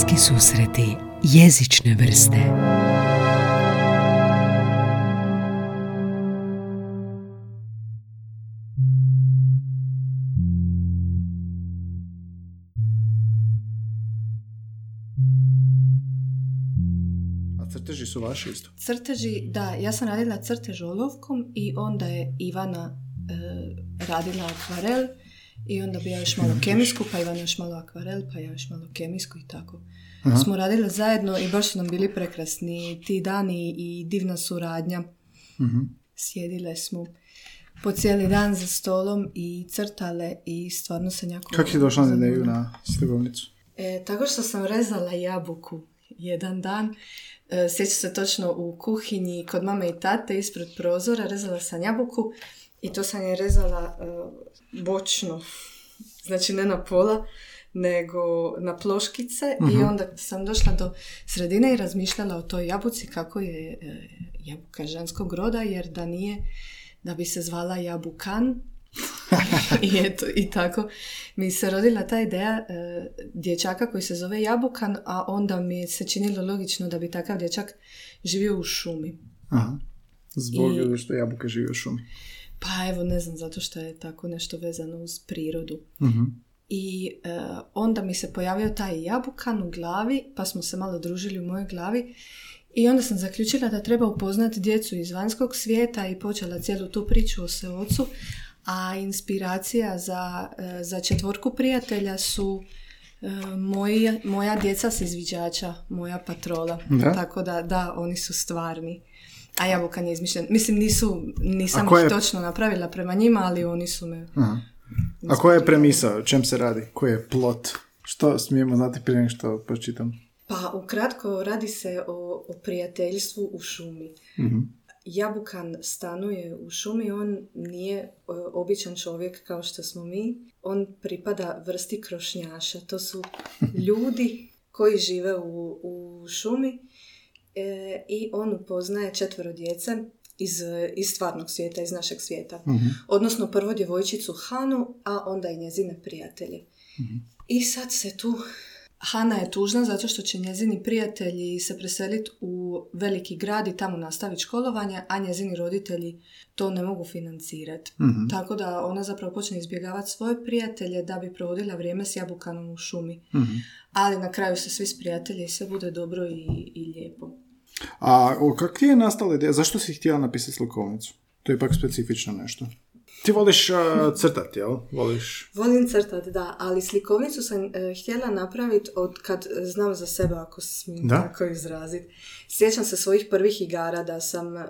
Poetski susreti jezične vrste A crteži su vaši isto? Crteži, da, ja sam radila crtež olovkom i onda je Ivana e, radila akvarel i onda bi ja još malo kemijsku, pa Ivana još malo akvarel, pa ja još malo kemijsku i tako. Smo radile zajedno i baš su nam bili prekrasni ti dani i divna suradnja. Sjedile smo po cijeli dan za stolom i crtale i stvarno sam jako... Kako si došla na ideju na slikovnicu? E, tako što sam rezala jabuku jedan dan. E, sjećam se točno u kuhinji kod mame i tate ispred prozora. Rezala sam jabuku i to sam je rezala e, bočno. Znači ne na pola, nego na ploškice i onda sam došla do sredine i razmišljala o toj jabuci kako je e, jabuka ženskog roda jer da nije da bi se zvala jabukan I, eto, I tako mi se rodila ta ideja e, dječaka koji se zove Jabukan, a onda mi se činilo logično da bi takav dječak živio u šumi. Aha. Zbog I- što jabuka živi u šumi. Pa evo, ne znam, zato što je tako nešto vezano uz prirodu. Mhm. I e, onda mi se pojavio taj jabukan u glavi, pa smo se malo družili u mojoj glavi. I onda sam zaključila da treba upoznati djecu iz vanjskog svijeta i počela cijelu tu priču o seocu. A inspiracija za, e, za četvorku prijatelja su e, moji, moja djeca s izviđača, moja patrola. Da? Tako da, da, oni su stvarni. A jabukan je izmišljen. Mislim, nisu, nisam je- ih točno napravila prema njima, ali oni su me... Aha. A koja je premisa? O čem se radi? Koji je plot? Što smijemo znati prije nego što pročitam? Pa ukratko radi se o, o prijateljstvu u šumi. Mhm. Jabukan stanuje u šumi, on nije e, običan čovjek kao što smo mi. On pripada vrsti krošnjaša. To su ljudi koji žive u, u šumi e, i on upoznaje četvero djece iz, iz stvarnog svijeta, iz našeg svijeta. Odnosno prvo djevojčicu Hanu, a onda i njezine prijatelje. I sad se tu... Hana je tužna zato što će njezini prijatelji se preseliti u veliki grad i tamo nastaviti školovanje, a njezini roditelji to ne mogu financirati. Tako da ona zapravo počne izbjegavati svoje prijatelje da bi provodila vrijeme s jabukanom u šumi. Ali na kraju se svi sprijatelji i sve bude dobro i, i lijepo. A o, kak ti je nastala ideja? Zašto si htjela napisati slikovnicu? To je ipak specifično nešto. Ti voliš uh, crtati, jel? Voliš... Volim crtat, da, ali slikovnicu sam e, htjela napraviti od kad e, znam za sebe, ako smijem Da. tako izraziti. Sjećam se svojih prvih igara da sam, e,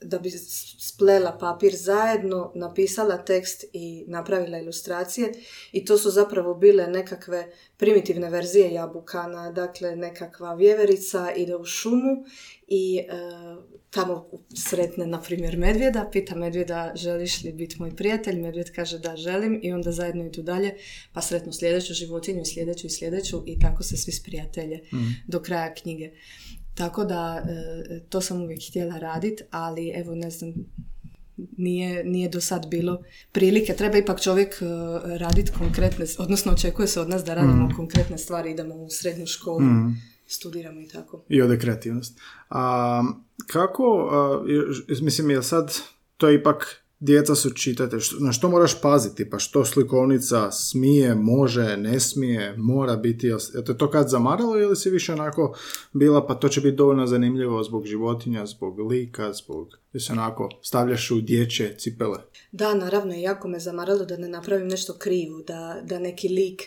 da bi splela papir zajedno, napisala tekst i napravila ilustracije i to su zapravo bile nekakve primitivne verzije jabukana, dakle nekakva vjeverica ide u šumu i e, tamo sretne, na primjer, medvjeda, pita medvjeda želiš li biti moj prijatelj, medvjed kaže da želim. I onda zajedno idu dalje, pa sretnu sljedeću životinju i sljedeću i sljedeću i tako se svi sprijatelje do kraja knjige. Tako da e, to sam uvijek htjela raditi, ali evo ne znam, nije, nije do sad bilo prilike. Treba ipak čovjek e, raditi konkretne, odnosno očekuje se od nas da radimo konkretne stvari, idemo u srednju školu, studiramo i tako. I ode kreativnost. A, kako, a, mislim, je sad, to je ipak, djeca su čitatelj, što- na što moraš paziti, pa što slikovnica smije, može, ne smije, mora biti, je te to kad zamaralo ili si više onako bila, pa to će biti dovoljno zanimljivo zbog životinja, zbog lika, zbog, gdje se onako stavljaš u dječje cipele. Da, naravno, jako me zamaralo da ne napravim nešto krivo, da, da neki lik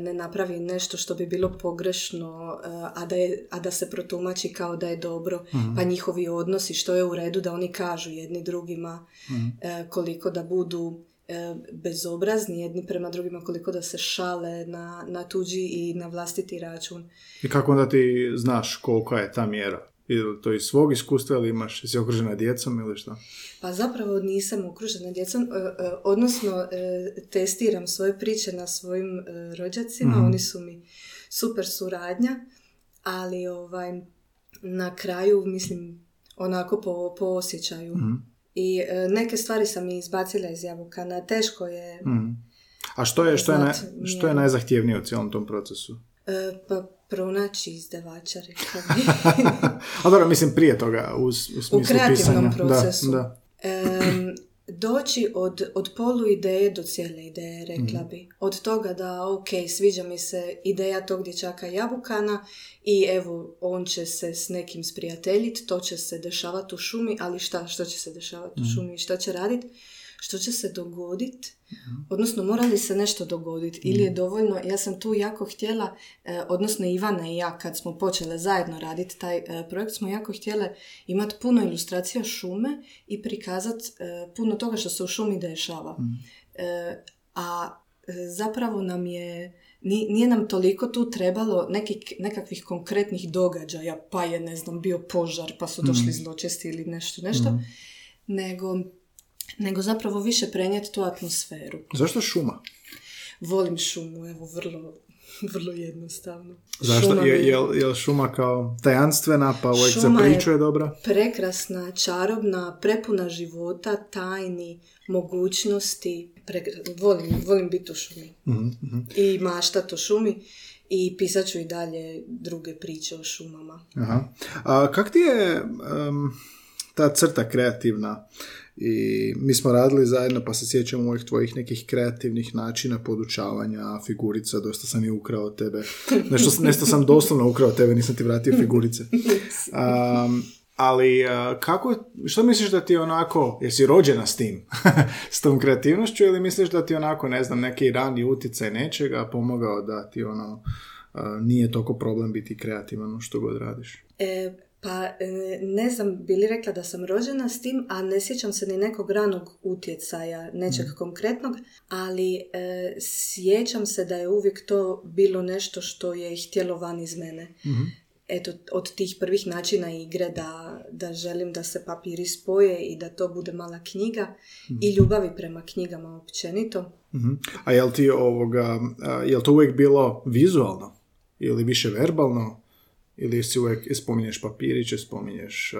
ne napravi nešto što bi bilo pogrešno, e, a, da je, a da se protumači kao da je dobro, pa njihovi odnosi, što je u redu da oni kažu jedni drugima, e, koliko da budu e, bezobrazni jedni prema drugima, koliko da se šale na, na tuđi i na vlastiti račun. I kako onda ti znaš kolika je ta mjera? Ili to iz svog iskustva ili imaš, jesi okružena djecom ili što? Pa zapravo nisam okružena djecom, e, e, odnosno e, testiram svoje priče na svojim rođacima, oni su mi super suradnja, ali ovaj, na kraju mislim onako po, po osjećaju. I e, neke stvari sam i izbacila iz jabukana, teško je A što je, što je, naj, Znat što je najzahtjevnije u cijelom tom procesu? E, pa pronaći izdavača, rekla bi. A dobro, mislim prije toga, u, u smislu U kreativnom pisanja. procesu. Da, da. Em, doći od, od polu ideje do cijele ideje, rekla bi. Od toga da, ok, sviđa mi se ideja tog dječaka Jabukana i evo, on će se s nekim sprijateljiti, to će se dešavati u šumi, ali šta, što će se dešavati u šumi, šta će raditi, što će se dogoditi, odnosno mora li se nešto dogoditi ili je dovoljno, ja sam tu jako htjela, e, odnosno Ivana i ja kad smo počele zajedno raditi taj e, projekt smo jako htjele imati puno ilustracija šume i prikazati e, puno toga što se u šumi dešava. E, a zapravo nam je ni- nije nam toliko tu trebalo neki, nekakvih konkretnih događaja, pa je, ne znam, bio požar, pa su došli zločesti ili nešto, nešto, nego, nego zapravo više prenijeti tu atmosferu. Zašto šuma? Volim šumu, evo, vrlo, vrlo jednostavno. Zašto? Šuma Je, je je, šuma kao tajanstvena, pa uvijek za priču je dobra? prekrasna, čarobna, prepuna života, tajni, mogućnosti. Prekra- volim, volim biti u šumi. Mhm, mhm. I maštat o šumi i pisat ću i dalje druge priče o šumama. Aha. A kak ti je em, ta crta kreativna? I mi smo radili zajedno, pa se sjećam uvijek tvojih nekih kreativnih načina podučavanja, figurica, dosta sam i ukrao tebe. Nešto, nešto sam doslovno ukrao tebe, nisam ti vratio figurice. Am, ali kako, što misliš da ti onako, jesi rođena s tim, s tom kreativnošću ili misliš da ti onako, ne znam, neki rani utjecaj nečega pomogao da ti ono, nije toliko problem biti kreativan u što god radiš? E, pa e, ne znam, bili rekla da sam rođena s tim, a ne sjećam se ni nekog ranog utjecaja, nečeg konkretnog, ali e, sjećam se da je uvijek to bilo nešto što je htjelo van iz mene. Eto, od tih prvih načina igre da, da želim da se papiri spoje i da to bude mala knjiga i ljubavi prema knjigama općenito. Mhm. A jel ti ovoga, a, jel to uvijek bilo vizualno? Ili više verbalno? Ili si uvijek spominješ papiriće, spominješ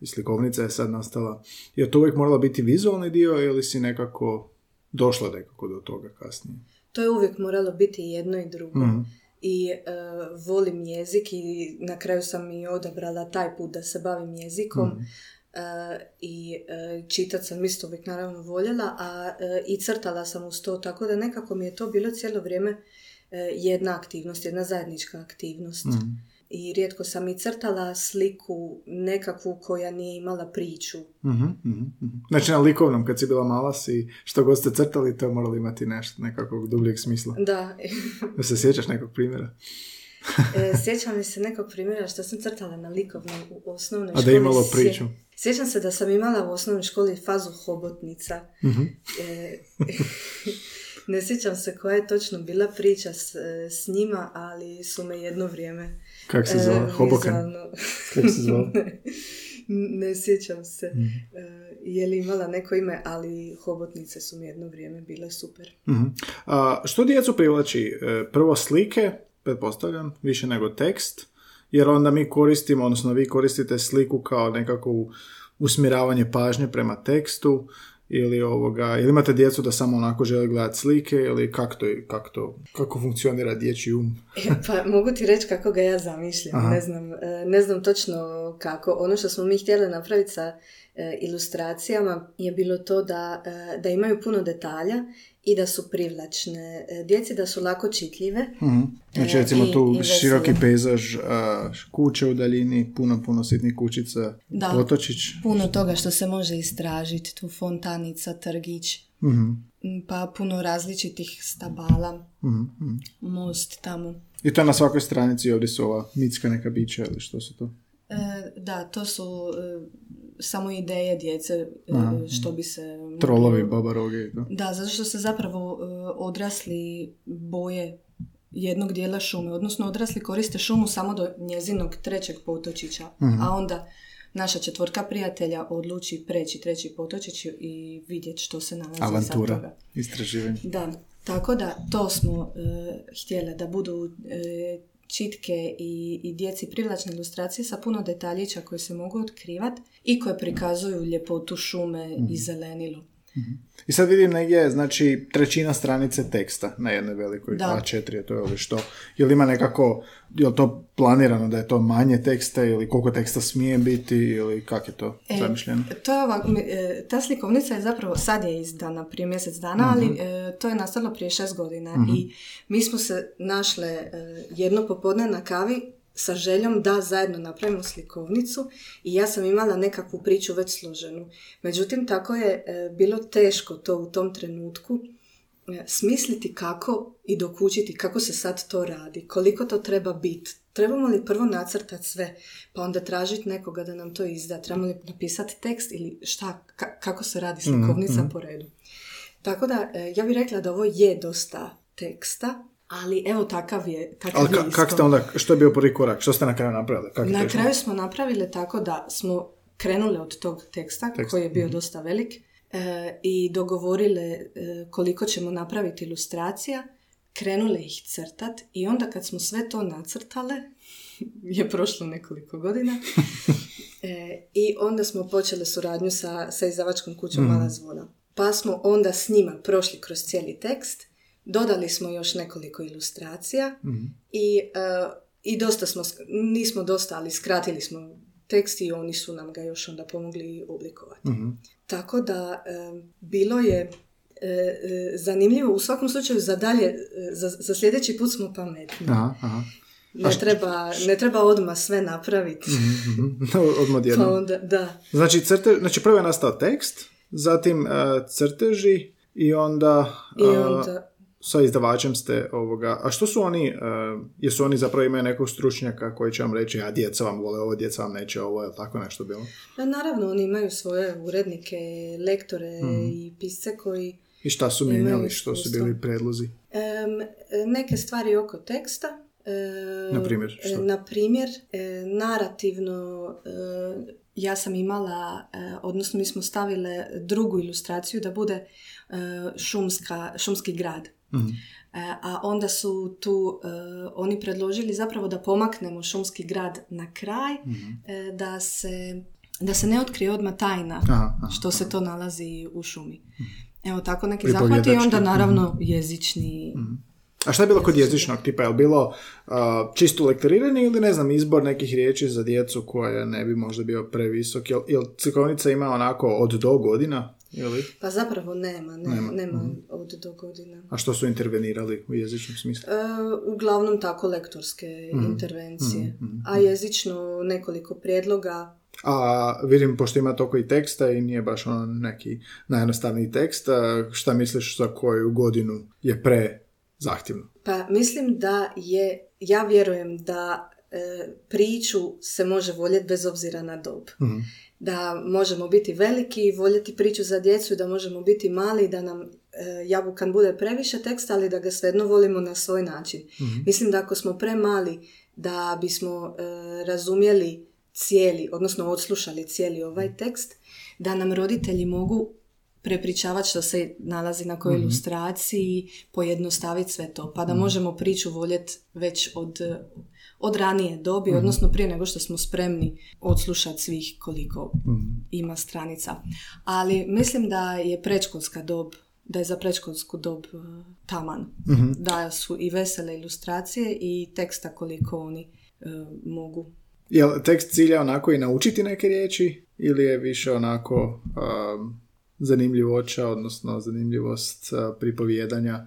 i slikovnica je sad nastala. Je to uvijek moralo biti vizualni dio ili si nekako došla nekako do toga kasnije? To je uvijek moralo biti i jedno i drugo. Mhm. I e, volim jezik i na kraju sam i odabrala taj put da se bavim jezikom. E, I e, čitat sam isto uvijek naravno voljela, a e, i crtala sam uz to, tako da nekako mi je to bilo cijelo vrijeme jedna aktivnost, jedna zajednička aktivnost. I rijetko sam i crtala sliku nekakvu koja nije imala priču. Mhm, mhm. Znači na likovnom kad si bila mala si što god ste crtali to je moralo imati nešto nekakvog dubljeg smisla. Da, Da se sjećaš nekog primjera? E, sjećam mi se nekog primjera što sam crtala na likovnom u osnovnoj A da je školi. imalo priču. Sjećam se da sam imala u osnovnoj školi fazu hobotnica. Mhm. E, ne sjećam se koja je točno bila priča s, s njima, ali su me jedno vrijeme... Kak se e, zove? Hoboken? vizualno- Kak se zove? ne, ne sjećam se Mhm. e, je li imala neko ime, ali hobotnice su mi jedno vrijeme bile super. Mhm. A, što djecu privlači? E, Prvo slike, pretpostavljam, više nego tekst, jer onda mi koristimo, odnosno vi koristite sliku kao nekako usmjeravanje pažnje prema tekstu, ili ovoga, ili imate djecu da samo onako žele gledati slike, ili kako to, kak to, kako funkcionira dječji um? E, Pa mogu ti reći kako ga ja zamišljam, Aha. ne znam, e, ne znam točno kako. Ono što smo mi htjeli napraviti sa e, ilustracijama je bilo to da, da imaju puno detalja i da su privlačne e, djeci, da su lako čitljive. Mhm. Znači recimo i- tu i široki pejzaž, kuće u daljini, puno, puno sitnih kućica, Da. potočić. Puno toga što se može istražiti, tu fontanica, trgić, Mhm, m, pa puno različitih stabala, mhm, mhm. most tamo. I to na svakoj stranici, ovdje su ova mitska neka bića ili što su to? E, da, to su e, samo ideje djece e, Aha. što bi se... Trolovi, babaroge i to. Da, zato što se zapravo e, odrasli boje jednog dijela šume, odnosno odrasli koriste šumu samo do njezinog trećeg potočića, Mhm. a onda naša četvorka prijatelja odluči preći treći potočić i vidjeti što se nalazi Avantura, toga. istraživanje. Da, tako da to smo e, htjele da budu e, čitke i, i djeci privlačne ilustracije sa puno detaljića koje se mogu otkrivati i koje prikazuju ljepotu šume i zelenilo. I sad vidim negdje, znači, trećina stranice teksta na jednoj velikoj Da. A4, je to ili što? Je li ima nekako, je li to planirano da je to manje teksta ili koliko teksta smije biti ili kak je to E, zamišljeno? To je mi- e, ta slikovnica je zapravo, sad je izdana prije mjesec dana, ali e, to je nastalo prije šest godina i mi smo se našle e, jedno popodne na kavi sa željom da zajedno napravimo slikovnicu i ja sam imala nekakvu priču već složenu. Međutim, tako je e, bilo teško to u tom trenutku e, smisliti kako i dokučiti kako se sad to radi, koliko to treba biti. Trebamo li prvo nacrtati sve, pa onda tražiti nekoga da nam to izda, trebamo li napisati tekst ili šta, ka- kako se radi slikovnica po redu. Tako da, e, ja bih rekla da ovo je dosta teksta, ali evo takav je, takav Ali je ka, kak isto. ste onda, što je bio prvi korak? Što ste na kraju napravili? Kak je Na kraju smo napravili tako da smo krenule od tog teksta Tekst, koji je bio mhm. dosta velik e, i dogovorile e, koliko ćemo napraviti ilustracija, krenule ih crtat i onda kad smo sve to nacrtale, je prošlo nekoliko godina, e, i onda smo počeli suradnju sa, sa izdavačkom kućom Mhm. Mala zvona. Pa smo onda s njima prošli kroz cijeli tekst, dodali smo još nekoliko ilustracija Mhm. i, e, i dosta smo, nismo dosta, ali skratili smo tekst i oni su nam ga još onda pomogli oblikovati. Mhm. Tako da e, bilo je e, zanimljivo, u svakom slučaju za dalje, za, za sljedeći put smo pametni. Aha, aha. Ne treba, ne treba odmah sve napraviti. Mhm. Odmah odjednom. Pa onda, da. Znači, crte, znači prvo je nastao tekst, zatim crteži i onda, I onda, sa izdavačem ste ovoga. A što su oni, e, jesu oni zapravo imaju nekog stručnjaka koji će vam reći, a djeca vam vole ovo, djeca vam neće ovo, je tako nešto bilo? da, naravno, oni imaju svoje urednike, lektore Mhm. i pisce koji I šta su mijenjali, što su bili predlozi? Em, neke stvari oko teksta. em, Na primjer, što? e, Na primjer, e, narativno e, ja sam imala, e, odnosno mi smo stavile drugu ilustraciju da bude e, šumska, šumski grad. Mhm. E, a onda su tu e, oni predložili zapravo da pomaknemo šumski grad na kraj, Mhm. e, da se da se ne otkrije odmah tajna Aha, aha, što se to nalazi u šumi. Evo tako neki zahvati i onda Mhm. naravno jezični. A šta je bilo kod jezičnog tipa? Je li bilo a, čisto lektoriranje ili ne znam, izbor nekih riječi za djecu koje ne bi možda bio previsok? Jel, jel cikovnica ima onako od do godina? Ili? Pa zapravo nema, ne, Nema, nema, mhm. od do godina. A što su intervenirali u jezičnom smislu? E, uglavnom tako lektorske Mhm, intervencije. A jezično nekoliko prijedloga. A vidim, pošto ima toliko i teksta i nije baš ono neki najjednostavniji tekst, šta misliš za koju godinu je pre zahtjevno? Pa mislim da je, ja vjerujem da e, priču se može voljeti bez obzira na dob. Mhm. Da možemo biti veliki i voljeti priču za djecu i da možemo biti mali i da nam e, jabukan bude previše teksta, ali da ga svejedno volimo na svoj način. Mislim da ako smo premali da bismo e, razumjeli cijeli, odnosno odslušali cijeli ovaj tekst, da nam roditelji mogu prepričavati što se nalazi na kojoj ilustraciji, pojednostaviti sve to, pa da možemo priču voljeti već od, od ranije dobi, odnosno prije nego što smo spremni odslušati svih koliko ima stranica. Ali mislim da je predškolska dob, da je za predškolsku dob e, taman. Da su i vesele ilustracije i teksta koliko oni e, mogu. Je li tekst cilja onako i naučiti neke riječi ili je više onako um, zanimljivoća, odnosno zanimljivost uh, pripovjedanja?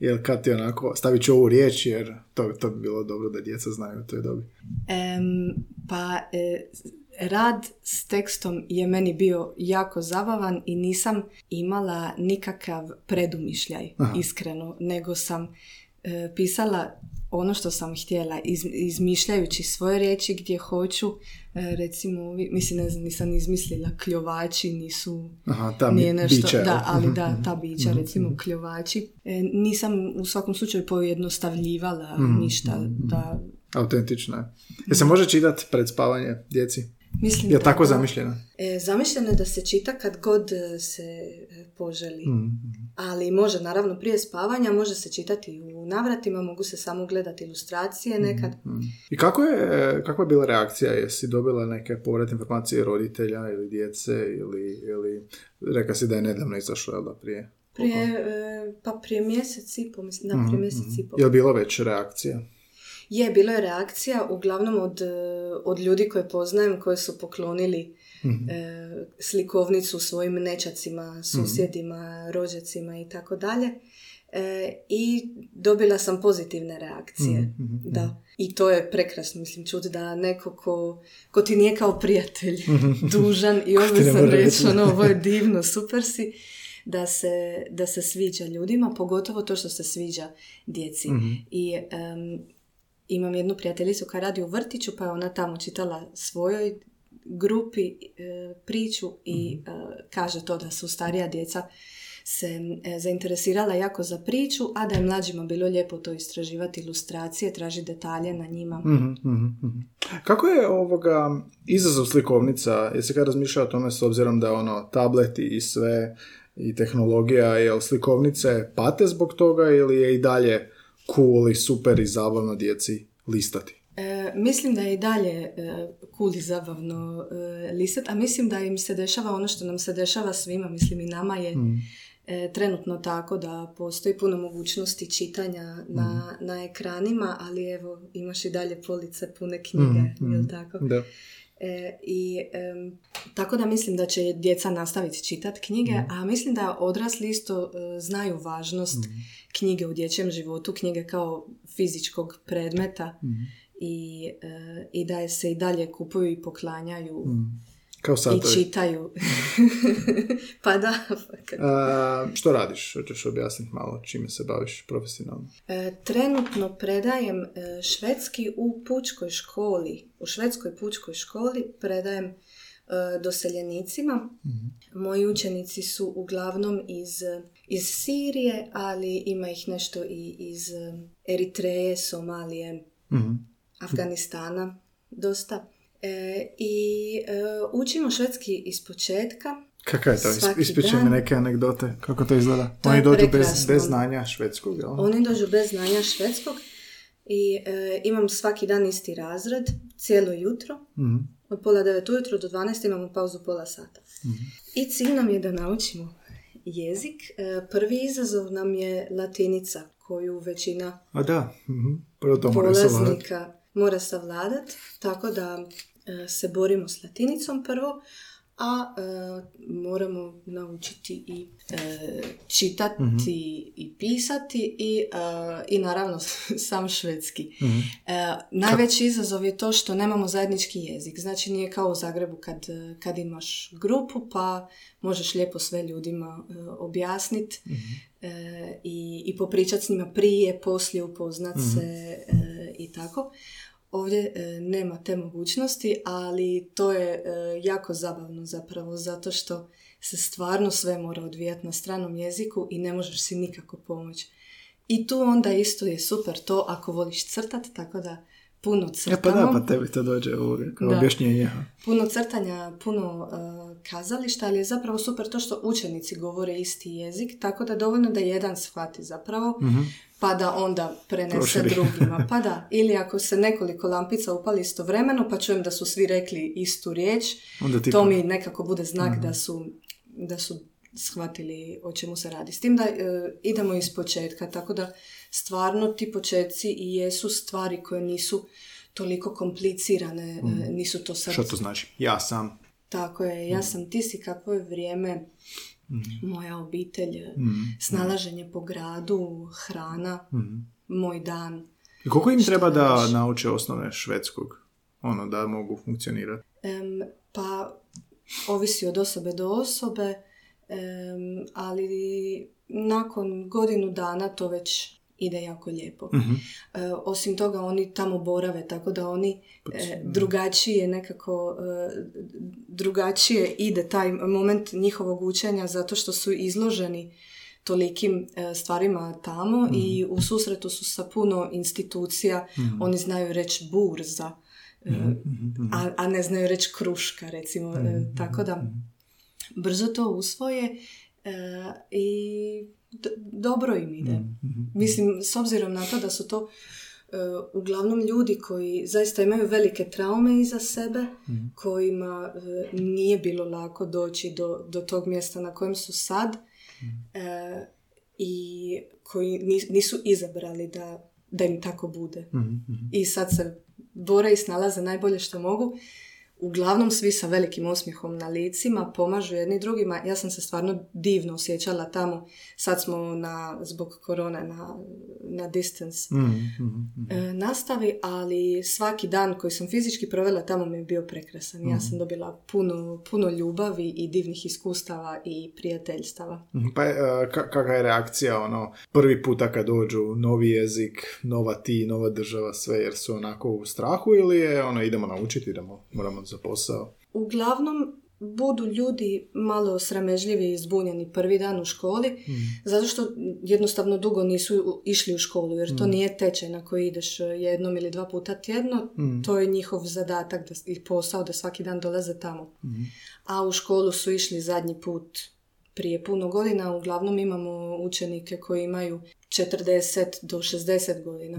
Jer kad ti onako stavit ću ovu riječ jer to, to bi bilo dobro da djeca znaju u toj dobi. Em, pa e, rad s tekstom je meni bio jako zabavan i nisam imala nikakav predumišljaj, Aha. iskreno, nego sam e, pisala ono što sam htjela, iz, izmišljajući svoje riječi gdje hoću, e, recimo, mislim, ne znam, nisam izmislila kljovači, nisu Aha, ta nije nešto, bića, da, ali da, Mhm, ta bića, recimo kljovači. E, nisam u svakom slučaju pojednostavljivala Mhm, ništa, da Autentično je. Jel se može čitati pred spavanje djeci? Mislim Je da tako zamišljeno? E, zamišljeno je da se čita kad god e, se e, poželi. Mhm. Ali može naravno prije spavanja, može se čitati u navratima, mogu se samo gledati ilustracije nekad. Mhm. I kako je, kakva je bila reakcija? Jesi dobila neke povratne informacije roditelja ili djece ili, ili reka si da je nedavno izašlo, jel da, prije? Prije, e, pa prije mjesec i po, mislim, da, prije mjesec i po. Je li bilo već reakcija? Je, bilo je reakcija uglavnom od, e, od ljudi koje poznajem, koje su poklonili e, slikovnicu svojim nečacima, susjedima, rođacima i tako dalje. E, I dobila sam pozitivne reakcije. Da. I to je prekrasno, mislim, čuti da neko ko, ko ti nije kao prijatelj dužan i obvezan reći, ono, ovo je divno, super si, da se, da se sviđa ljudima, pogotovo to što se sviđa djeci. I em, imam jednu prijateljicu koja radi u vrtiću, pa je ona tamo čitala svojoj grupi e, priču i e, kaže to da su starija djeca se e, zainteresirala jako za priču, a da je mlađima bilo lijepo to istraživati ilustracije, traži detalje na njima. Mhm, mhm, mhm. Kako je ovoga izazov slikovnica? Jesi kad razmišljao o tome s obzirom da ono tableti i sve i tehnologija, jel slikovnice pate zbog toga ili je i dalje cool i super i zabavno djeci listati? E, mislim da je i dalje e, cool i zabavno e, listat, a mislim da im se dešava ono što nam se dešava svima, mislim i nama je e, trenutno tako da postoji puno mogućnosti čitanja na, na ekranima, ali evo imaš i dalje police pune knjige, jel tako? Da. E, I em, tako da mislim da će djeca nastaviti čitati knjige, a mislim da odrasli isto e, znaju važnost knjige u dječjem životu, knjige kao fizičkog predmeta i, e, i da je se i dalje kupuju i poklanjaju Kao i čitaju. pa da. fakat. A, što radiš? Hoćeš objasniti malo čime se baviš profesionalno? E, trenutno predajem e, švedski u pučkoj školi. U švedskoj pučkoj školi predajem e, doseljenicima. Moji učenici su uglavnom iz, iz Sirije, ali ima ih nešto i iz e, Eritreje, Somalije, Mhm. Afganistana, dosta. E, I e, učimo švedski iz početka. Kakav je to? Ispričaj mi neke anegdote. Kako to izgleda? To Oni dođu bez, bez znanja švedskog, jel? Oni dođu bez znanja švedskog i e, imam svaki dan isti razred, cijelo jutro. Mhm. Od pola devet ujutro do 12 imamo pauzu pola sata. I cilj nam je da naučimo jezik. E, prvi izazov nam je latinica koju većina A da, mhm. to savladati. polaznika mora savladat, tako da e, se borimo s latinicom prvo, a e, moramo naučiti i e, čitati Mhm. i pisati i, e, i naravno sam švedski. Mhm. E, najveći izazov je to što nemamo zajednički jezik. Znači nije kao u Zagrebu kad, kad imaš grupu pa možeš lijepo sve ljudima e, objasniti e, i, i popričat s njima prije, poslije upoznat se e, i tako. Ovdje e, nema te mogućnosti, ali to je e, jako zabavno zapravo zato što se stvarno sve mora odvijati na stranom jeziku i ne možeš si nikako pomoći. I tu onda isto je super to ako voliš crtat, tako da puno E crtamo. pa da, pa tebi to dođe ovoga, kao Da. objašnjenje. Puno crtanja, puno uh, kazališta, ali je zapravo super to što učenici govore isti jezik, tako da dovoljno da jedan shvati zapravo, pa da onda prenese Proširi. drugima. Pa da, ili ako se nekoliko lampica upali istovremeno, pa čujem da su svi rekli istu riječ, Onda to mi nekako bude znak da su, da su shvatili o čemu se radi. S tim da e, idemo iz početka, tako da stvarno ti početci i jesu stvari koje nisu toliko komplicirane, e, nisu to sad... Što to znači? Ja sam. Tako je, ja sam ti si kakvo je vrijeme, moja obitelj, snalaženje po gradu, hrana, moj dan. I koliko im treba da nauče osnove švedskog? Ono, da mogu funkcionirati. Em, pa ovisi od osobe do osobe, em, ali nakon godinu dana to već ide jako lijepo. Mhm. E, osim toga oni tamo borave, tako da oni e, drugačije nekako e, drugačije ide taj moment njihovog učenja zato što su izloženi tolikim stvarima tamo i u susretu su sa puno institucija, oni znaju reći burza, e, a, a ne znaju reći kruška recimo, tako da brzo to usvoje I dobro im ide. Mislim, s obzirom na to da su to E, uglavnom ljudi koji zaista imaju velike traume iza sebe, mm. kojima e, nije bilo lako doći do, do tog mjesta na kojem su sad mm. i koji nisu izabrali da, da im tako bude. Mm-hmm. I sad se bore i snalaze najbolje što mogu uglavnom svi sa velikim osmijehom na licima, pomažu jedni drugima. Ja sam se stvarno divno osjećala tamo. Sad smo na, zbog korone na, na distance mm, mm, mm. E, nastavi, ali svaki dan koji sam fizički provela tamo mi je bio prekrasan. Ja sam dobila puno, puno ljubavi i divnih iskustava i prijateljstava. Pa e, kakva je reakcija ono, prvi puta kad dođu novi jezik, nova ti, nova država, sve jer su onako u strahu ili je ono idemo naučiti, idemo, moramo za posao? Uglavnom, budu ljudi malo sramežljivi i zbunjeni prvi dan u školi, mm. zato što jednostavno dugo nisu išli u školu, jer to mm. nije tečaj na koji ideš jednom ili dva puta tjedno, mm. to je njihov zadatak da, i posao da svaki dan dolaze tamo. A u školu su išli zadnji put prije puno godina, uglavnom imamo učenike koji imaju 40 do 60 godina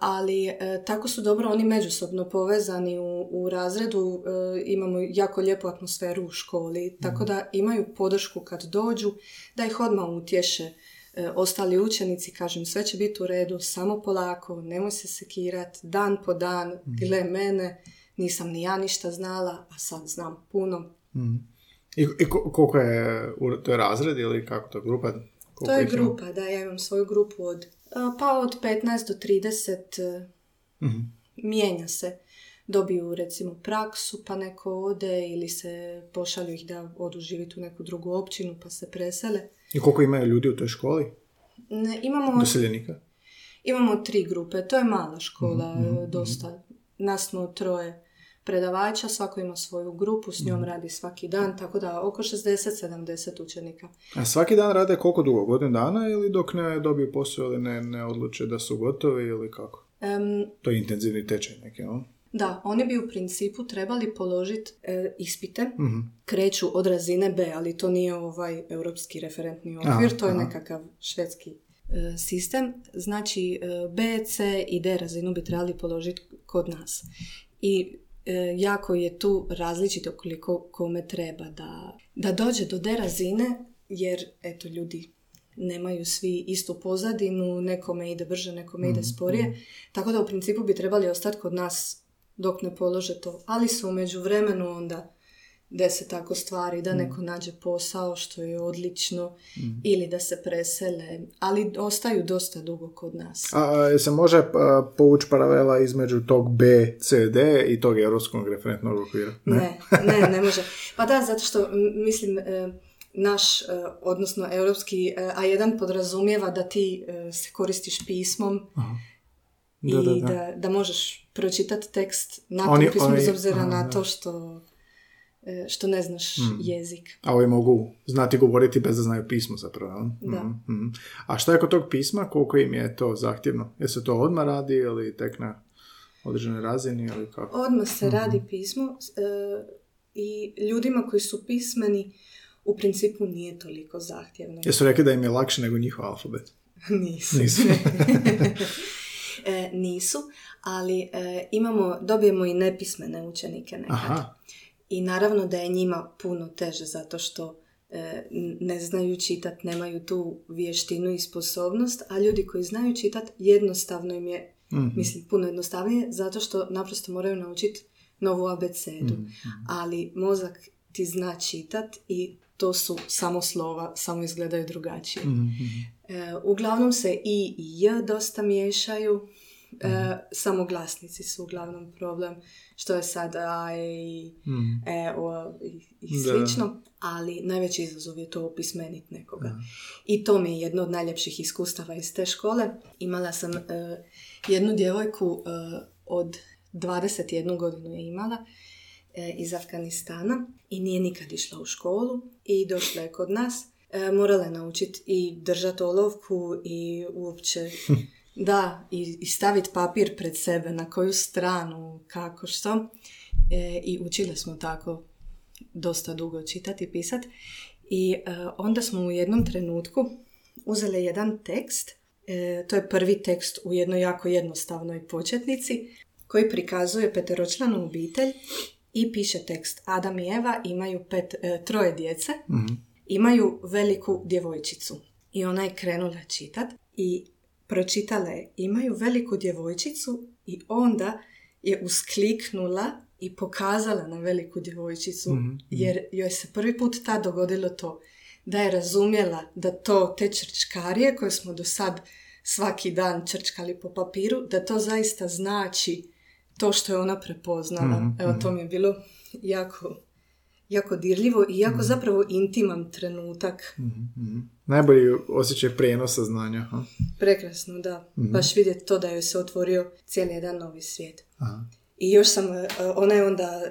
ali e, tako su dobro oni međusobno povezani u, u razredu, e, imamo jako lijepu atmosferu u školi, tako da imaju podršku kad dođu, da ih odmah utješe e, ostali učenici, kažem sve će biti u redu, samo polako, nemoj se sekirat, dan po dan, gle mene, nisam ni ja ništa znala, a sad znam puno. Mm. I, i koliko je, to je razred ili kako to grupa? To je grupa, da, ja imam svoju grupu od pa od 15 do 30 mm mijenja se. Dobiju recimo praksu pa neko ode ili se pošalju ih da odu živjeti u neku drugu općinu pa se presele. I koliko imaju ljudi u toj školi? Ne, imamo... Doseljenika? Imamo tri grupe. To je mala škola, mhm, mhm, dosta. Nas smo troje predavača, svako ima svoju grupu, s njom mhm. radi svaki dan, tako da oko 60-70 učenika. A svaki dan rade koliko dugo? Godin dana ili dok ne dobiju posao ili ne, ne odluče da su gotovi ili kako? to je intenzivni tečaj neki, no? Da, oni bi u principu trebali položiti e, ispite, mm kreću od razine B, ali to nije ovaj europski referentni okvir, to je nekakav švedski e, sistem. Znači, e, B, C i D razinu bi trebali položiti kod nas. I jako je tu različito koliko kome treba da, da dođe do de razine, jer eto ljudi nemaju svi istu pozadinu, nekome ide brže, nekome ide mhm, sporije, mhm. tako da u principu bi trebali ostati kod nas dok ne polože to, ali su u međuvremenu onda deset tako stvari, da mm. neko nađe posao što je odlično mm. ili da se presele, ali ostaju dosta dugo kod nas. A, se može povući paralela između tog B, C, D i tog europskog referentnog okvira? Ne? ne, ne, može. Pa da, zato što mislim e, naš, e, odnosno europski e, A1 podrazumijeva da ti se koristiš pismom i da, da, možeš pročitati tekst na tom pismu bez obzira na to što što ne znaš mm. jezik. A ovi mogu znati govoriti bez da znaju pismo zapravo. Da. Mm, A šta je kod tog pisma? Koliko im je to zahtjevno? Je se to odmah radi ili tek na određenoj razini ili kako? Odmah se mhm. radi pismo e, i ljudima koji su pismeni u principu nije toliko zahtjevno. Jesu rekli da im je lakše nego njihov alfabet? Nisu. Nisu. e, nisu, ali e, imamo, dobijemo i nepismene učenike nekad. Aha. I naravno da je njima puno teže zato što e, ne znaju čitati, nemaju tu vještinu i sposobnost, a ljudi koji znaju čitati jednostavno im je, mm mislim, puno jednostavnije zato što naprosto moraju naučiti novu abecedu. mm Ali mozak ti zna čitat i to su samo slova, samo izgledaju drugačije. mm E, uglavnom se i i j dosta miješaju, E, samo glasnici su uglavnom problem, što je sad a, i, mm. e, o, i, i slično, ali najveći izazov je to opismeniti nekoga. I to mi je jedno od najljepših iskustava iz te škole. Imala sam e, jednu djevojku e, od 21 godinu je imala iz Afganistana i nije nikad išla u školu i došla je kod nas. morala je naučiti i držati olovku i uopće Da, i, i staviti papir pred sebe, na koju stranu, kako što. E, I učili smo tako dosta dugo čitati i pisati. I e, onda smo u jednom trenutku uzeli jedan tekst, e, to je prvi tekst u jednoj jako jednostavnoj početnici, koji prikazuje peteročlanu obitelj i piše tekst. Adam i Eva imaju pet, e, troje djece, imaju veliku djevojčicu. I ona je krenula čitat i pročitala je imaju veliku djevojčicu i onda je uskliknula i pokazala na veliku djevojčicu jer joj se prvi put ta dogodilo to da je razumjela da to te črčkarije koje smo do sad svaki dan črčkali po papiru, da to zaista znači to što je ona prepoznala. Evo, to mi je bilo jako, jako dirljivo i jako zapravo intiman trenutak. Najbolji osjećaj prijenosa znanja. Ha? Prekrasno, da. Baš vidjeti to da joj se otvorio cijeli jedan novi svijet. Aha. I još sam, e, ona je onda e,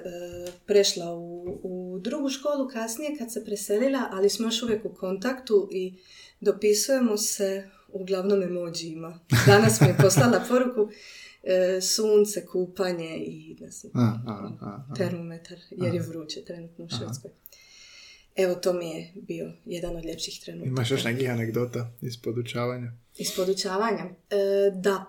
prešla u, u drugu školu kasnije kad se preselila, ali smo još uvijek u kontaktu i dopisujemo se uglavnom emojijima. Danas mi je poslala poruku sunce, kupanje i ne znam, A, a, a, a. termometar, jer je vruće trenutno u Švedskoj. Evo, to mi je bio jedan od ljepših trenutaka. Imaš još nekih anegdota iz podučavanja? Iz podučavanja? E, da.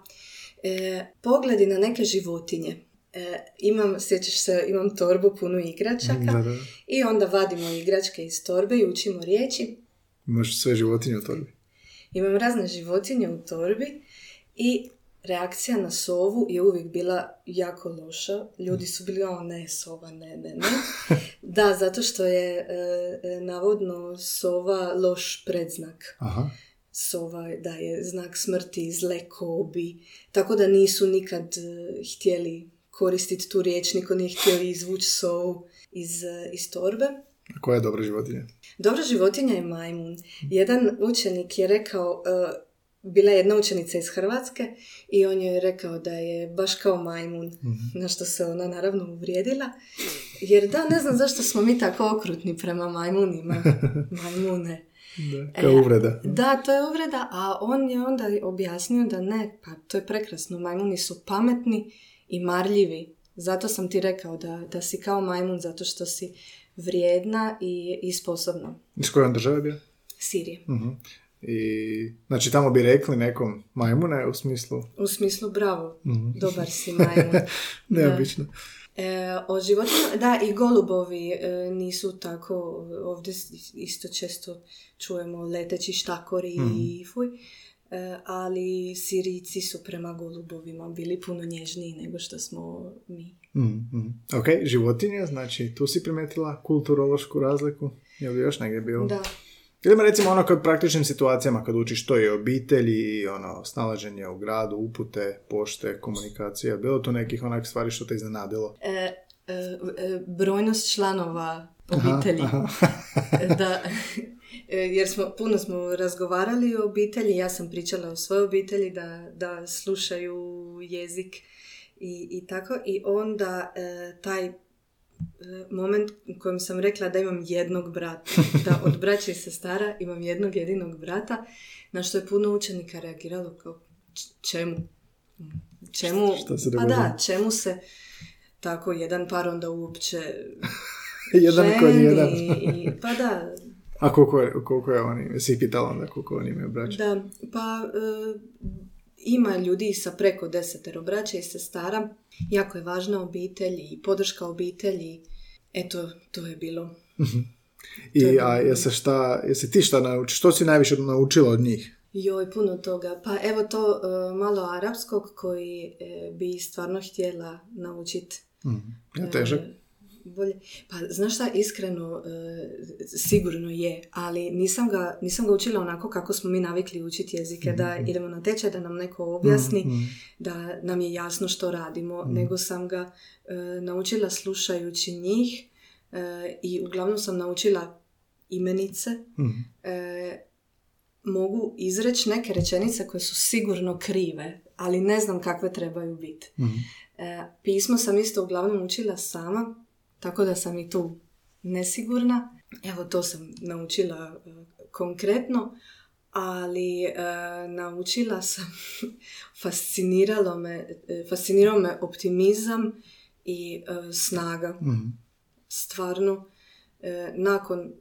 E, pogledi na neke životinje. E, imam, sjećaš se, imam torbu punu igračaka Da, da. i onda vadimo igračke iz torbe i učimo riječi. Imaš sve životinje u torbi. Imam razne životinje u torbi i reakcija na sovu je uvijek bila jako loša. Ljudi su bili, o ne, sova, ne, ne, ne. Da, zato što je e, e, navodno sova loš predznak. Aha. Sova da je znak smrti, zle kobi, tako da nisu nikad e, htjeli koristiti tu riječ, niko nije htio izvući sovu iz, e, iz torbe. Koja je dobra životinja? Dobra životinja je majmun. Jedan učenik je rekao, e, bila je jedna učenica iz Hrvatske i on je rekao da je baš kao majmun, na što se ona naravno uvrijedila. Jer da, ne znam zašto smo mi tako okrutni prema majmunima. Majmune. Da, kao uvreda. Da, to je uvreda, a on je onda objasnio da ne, pa to je prekrasno. Majmuni su pametni i marljivi. Zato sam ti rekao da, da si kao majmun, zato što si vrijedna i, i sposobna. Iz koje on države bio? Sirije. Mhm. I, znači, tamo bi rekli nekom majmune u smislu U smislu, bravo, dobar si majmun. neobično. E, o životinjama, da, i golubovi e, nisu tako, ovdje isto često čujemo leteći štakori i fuj, e, ali Sirijci su prema golubovima bili puno nježniji nego što smo mi. Mhm, mhm. Ok, životinje, znači tu si primetila kulturološku razliku. Je li još negdje bilo? Da, Ili recimo ono kod praktičnim situacijama kad učiš to i obitelji i ono snalaženje u gradu, upute, pošte, komunikacija. Bilo tu nekih onak stvari što te iznenadilo? e, e, e, brojnost članova obitelji. da, e, jer smo, puno smo razgovarali o obitelji, ja sam pričala o svojoj obitelji da, da slušaju jezik i, i tako i onda e, taj moment u kojem sam rekla da imam jednog brata, da od braća i sestara imam jednog jedinog brata, na što je puno učenika reagiralo kao "Č- čemu? Čemu? Šta se pa da, čemu se tako jedan par onda uopće jedan ženi jedan. i- pa da, A koliko je, koliko je oni, si pitala onda koliko oni imaju braća? da, pa e, ima ljudi sa preko desetero braća i sestara. Jako je važna obitelj i podrška obitelji. Eto, to je bilo. I, a jesi šta, jesi ti šta nauči, što si najviše naučila od njih? Joj, puno toga. Pa evo to e, malo arapskog koji e, bi stvarno htjela naučiti. Mhm. Je težak? E, bolje. Pa znaš šta, iskreno, e, sigurno je, ali nisam ga, nisam ga učila onako kako smo mi navikli učiti jezike, da idemo na tečaj, da nam neko objasni, da nam je jasno što radimo, nego sam ga e, naučila slušajući njih e, i uglavnom sam naučila imenice, Mhm. e, mogu izreći neke rečenice koje su sigurno krive, ali ne znam kakve trebaju biti. Mhm. E, pismo sam isto uglavnom učila sama, tako da sam i tu nesigurna. Evo to sam naučila e, konkretno, ali e, naučila sam, fasciniralo me, e, fascinirao me optimizam i e, snaga. Mhm. Stvarno, e, nakon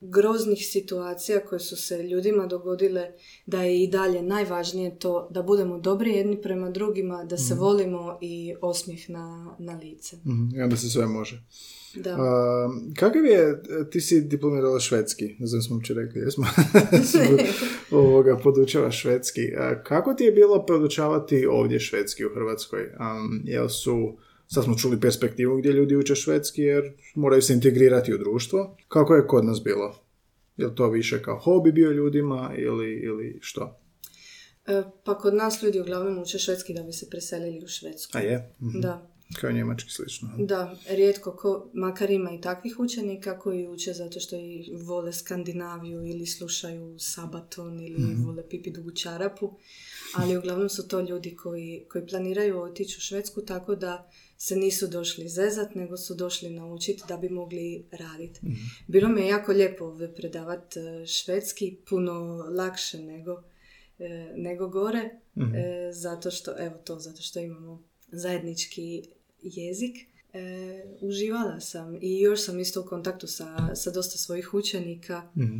groznih situacija koje su se ljudima dogodile, da je i dalje najvažnije to da budemo dobri jedni prema drugima, da se volimo i osmijeh na, na lice. Mhm, I onda se sve može. Da. A, kakav je, ti si diplomirala švedski, ne znam smo uopće rekli, jesmo, ovoga, podučava švedski. A, kako ti je bilo podučavati ovdje švedski u Hrvatskoj? Um, jel su, sad smo čuli perspektivu gdje ljudi uče švedski jer moraju se integrirati u društvo. Kako je kod nas bilo? Je li to više kao hobi bio ljudima ili, ili što? E, Pa kod nas ljudi uglavnom uče švedski da bi se preselili u Švedsku. A je? Mhm. Da, Kao njemački slično. da, rijetko ko, makar ima i takvih učenika koji uče zato što i vole Skandinaviju ili slušaju Sabaton ili vole pipi dugu čarapu, ali uglavnom su to ljudi koji, koji planiraju otići u Švedsku tako da se nisu došli zezat, nego su došli naučiti da bi mogli raditi. Bilo mi je jako lijepo ovdje predavat e, švedski, puno lakše nego, e, nego gore, e, zato što, evo to, zato što imamo zajednički jezik. E, uživala sam i još sam isto u kontaktu sa, sa dosta svojih učenika. Mhm.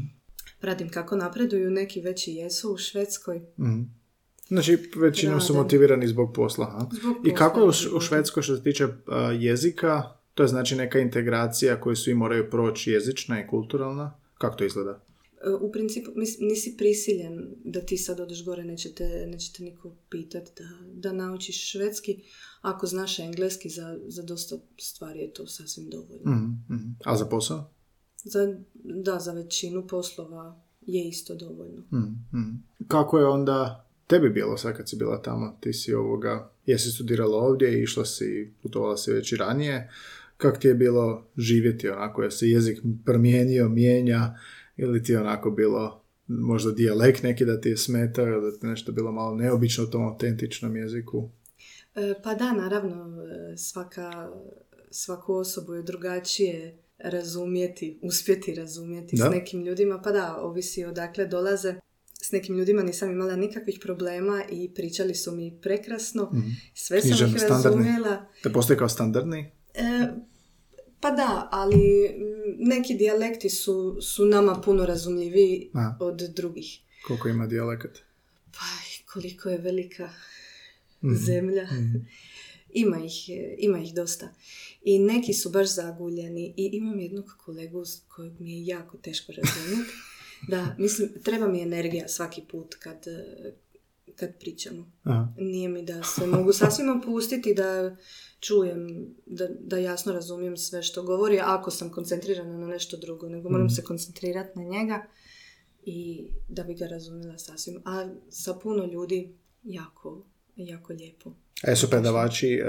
Pratim kako napreduju, neki već i jesu u Švedskoj. Znači, većinom su motivirani zbog posla. Zbog I kako je u, Švedskoj što se tiče uh, jezika, to je znači neka integracija koju svi moraju proći jezična i kulturalna? Kako to izgleda? E, U principu nisi prisiljen da ti sad odeš gore, nećete, nećete niko pitati da, da naučiš švedski. Ako znaš engleski, za, za dosta stvari je to sasvim dovoljno. Mhm, mhm. A za posao? Za, da, za većinu poslova je isto dovoljno. Mhm, mhm. Kako je onda tebi bilo sad kad si bila tamo? Ti si ovoga, jesi studirala ovdje, išla si, putovala si već i ranije. Kako ti je bilo živjeti onako? Je se jezik promijenio, mijenja ili ti je onako bilo možda dijalekt neki da ti je smetao ili da ti je nešto bilo malo neobično u tom autentičnom jeziku? E, Pa da, naravno, e, svaka, svaku osobu je drugačije razumjeti, uspjeti razumjeti Da. s nekim ljudima. Pa da, ovisi odakle dolaze. S nekim ljudima nisam imala nikakvih problema i pričali su mi prekrasno. Sve sam ih razumjela. Da postoji kao standardni? E, pa da, ali mm, neki dijalekti su, su nama puno razumljiviji Aha. od drugih. Koliko ima dijalekat? Pa koliko je velika Mhm. zemlja. Ima ih, e, ima ih dosta. I neki su baš zaguljeni. I imam jednog kolegu s kojeg mi je jako teško razumjeti. Da, mislim, treba mi energija svaki put kad, e, kad pričamo. Aha. Nije mi da se mogu sasvim opustiti da čujem, da, da jasno razumijem sve što govori, ako sam koncentrirana na nešto drugo, nego moram se koncentrirati na njega i da bi ga razumjela sasvim. A sa puno ljudi jako, jako lijepo. A jesu predavači e,